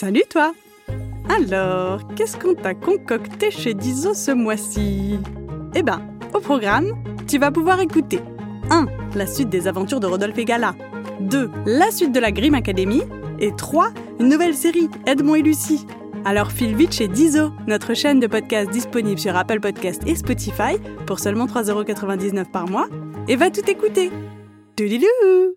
Salut toi Alors, qu'est-ce qu'on t'a concocté chez Dizo ce mois-ci? Eh ben, au programme, tu vas pouvoir écouter 1. La suite des aventures de Rodolphe et Gala 2. La suite de la Grimm Academy et 3. Une nouvelle série, Edmond et Lucie. Alors file vite chez Dizo, notre chaîne de podcast disponible sur Apple Podcast et Spotify pour seulement 3,99€ par mois et va tout écouter. Toudilou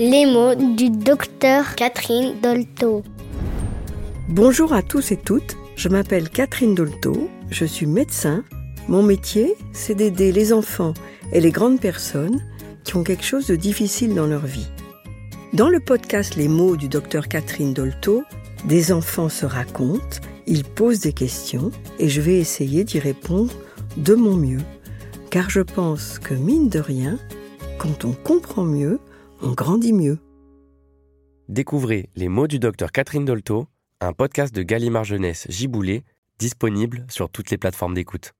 Les mots du docteur Catherine Dolto. Bonjour à tous et toutes, je m'appelle Catherine Dolto, je suis médecin. Mon métier, c'est d'aider les enfants et les grandes personnes qui ont quelque chose de difficile dans leur vie. Dans le podcast Les mots du docteur Catherine Dolto, des enfants se racontent, ils posent des questions et je vais essayer d'y répondre de mon mieux. Car je pense que mine de rien, quand on comprend mieux, on grandit mieux. Découvrez Les mots du docteur Catherine Dolto, un podcast de Gallimard Jeunesse Giboulé, disponible sur toutes les plateformes d'écoute.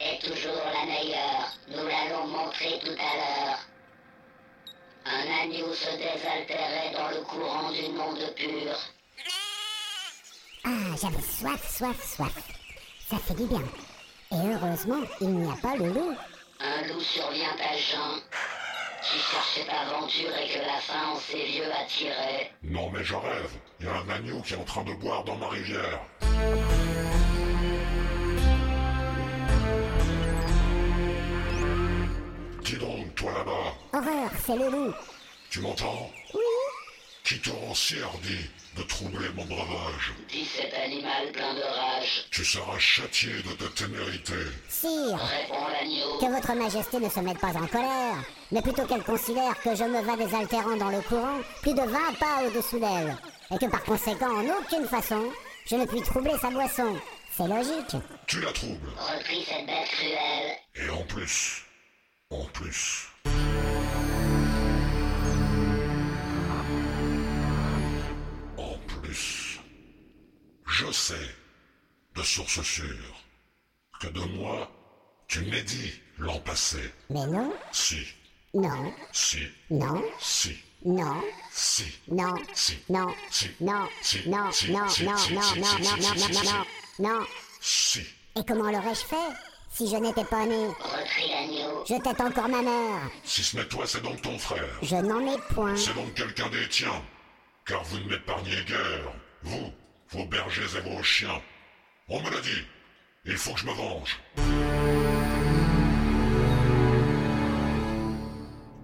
Est toujours la meilleure. Nous l'allons montrer tout à l'heure. Un agneau se désaltérait dans le courant d'une onde pure. Ah, j'avais soif, soif, soif. Ça fait du bien. Et heureusement, il n'y a pas le loup. Un loup survient à Jean, qui cherchait aventure et que la faim en ses vieux attirait. Non mais je rêve, il y a un agneau qui est en train de boire dans ma rivière. Horreur, c'est le loup. Tu m'entends Oui. Qui t'aura si hardi de troubler mon breuvage Dit cet animal plein de rage. Tu seras châtié de ta témérité. Sire, Répond l'agneau. que votre majesté ne se mette pas en colère, mais plutôt qu'elle considère que je me vas désaltérant dans le courant plus de 20 pas au-dessous d'elle, et que par conséquent, en aucune façon, je ne puis troubler sa boisson. C'est logique. Tu la troubles. Reprit cette bête cruelle. Et en plus, en plus, je sais, de source sûre, que de moi, tu m'es dit l'an passé. Mais non, Si, non, si, non, si, non, si, non, si, non, si, non, si, non, si, non, si, non, non, non, non, non, non, si, non, non. si. Et comment l'aurais-je fait si je n'étais pas né l'agneau. Je tête encore ma mère. Si ce n'est toi, c'est donc ton frère. Je n'en ai point. C'est donc quelqu'un des tiens. Car vous ne m'épargnez guère. Vous, vos bergers et vos chiens. On me l'a dit. Il faut que je me venge.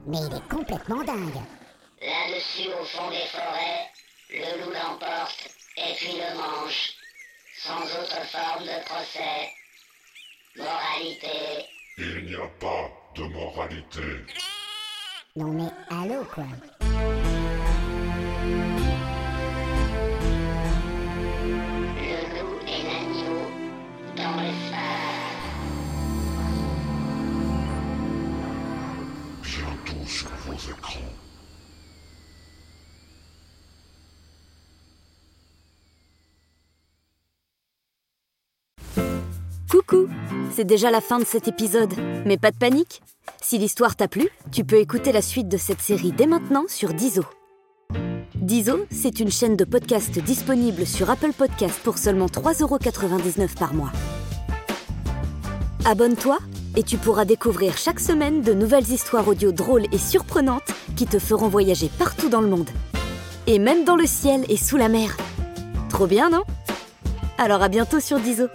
Mais il est complètement dingue. Là-dessus, au fond des forêts, le loup l'emporte et puis le mange. Sans autre forme de procès. Moralité. Il n'y a pas de moralité. Non mais allô quoi. Coucou C'est déjà la fin de cet épisode, mais pas de panique Si l'histoire t'a plu, tu peux écouter la suite de cette série dès maintenant sur Dizo. Dizo, c'est une chaîne de podcast disponible sur Apple Podcast pour seulement 3,99€ par mois. Abonne-toi et tu pourras découvrir chaque semaine de nouvelles histoires audio drôles et surprenantes qui te feront voyager partout dans le monde. Et même dans le ciel et sous la mer. Trop bien, non? Alors à bientôt sur Diso.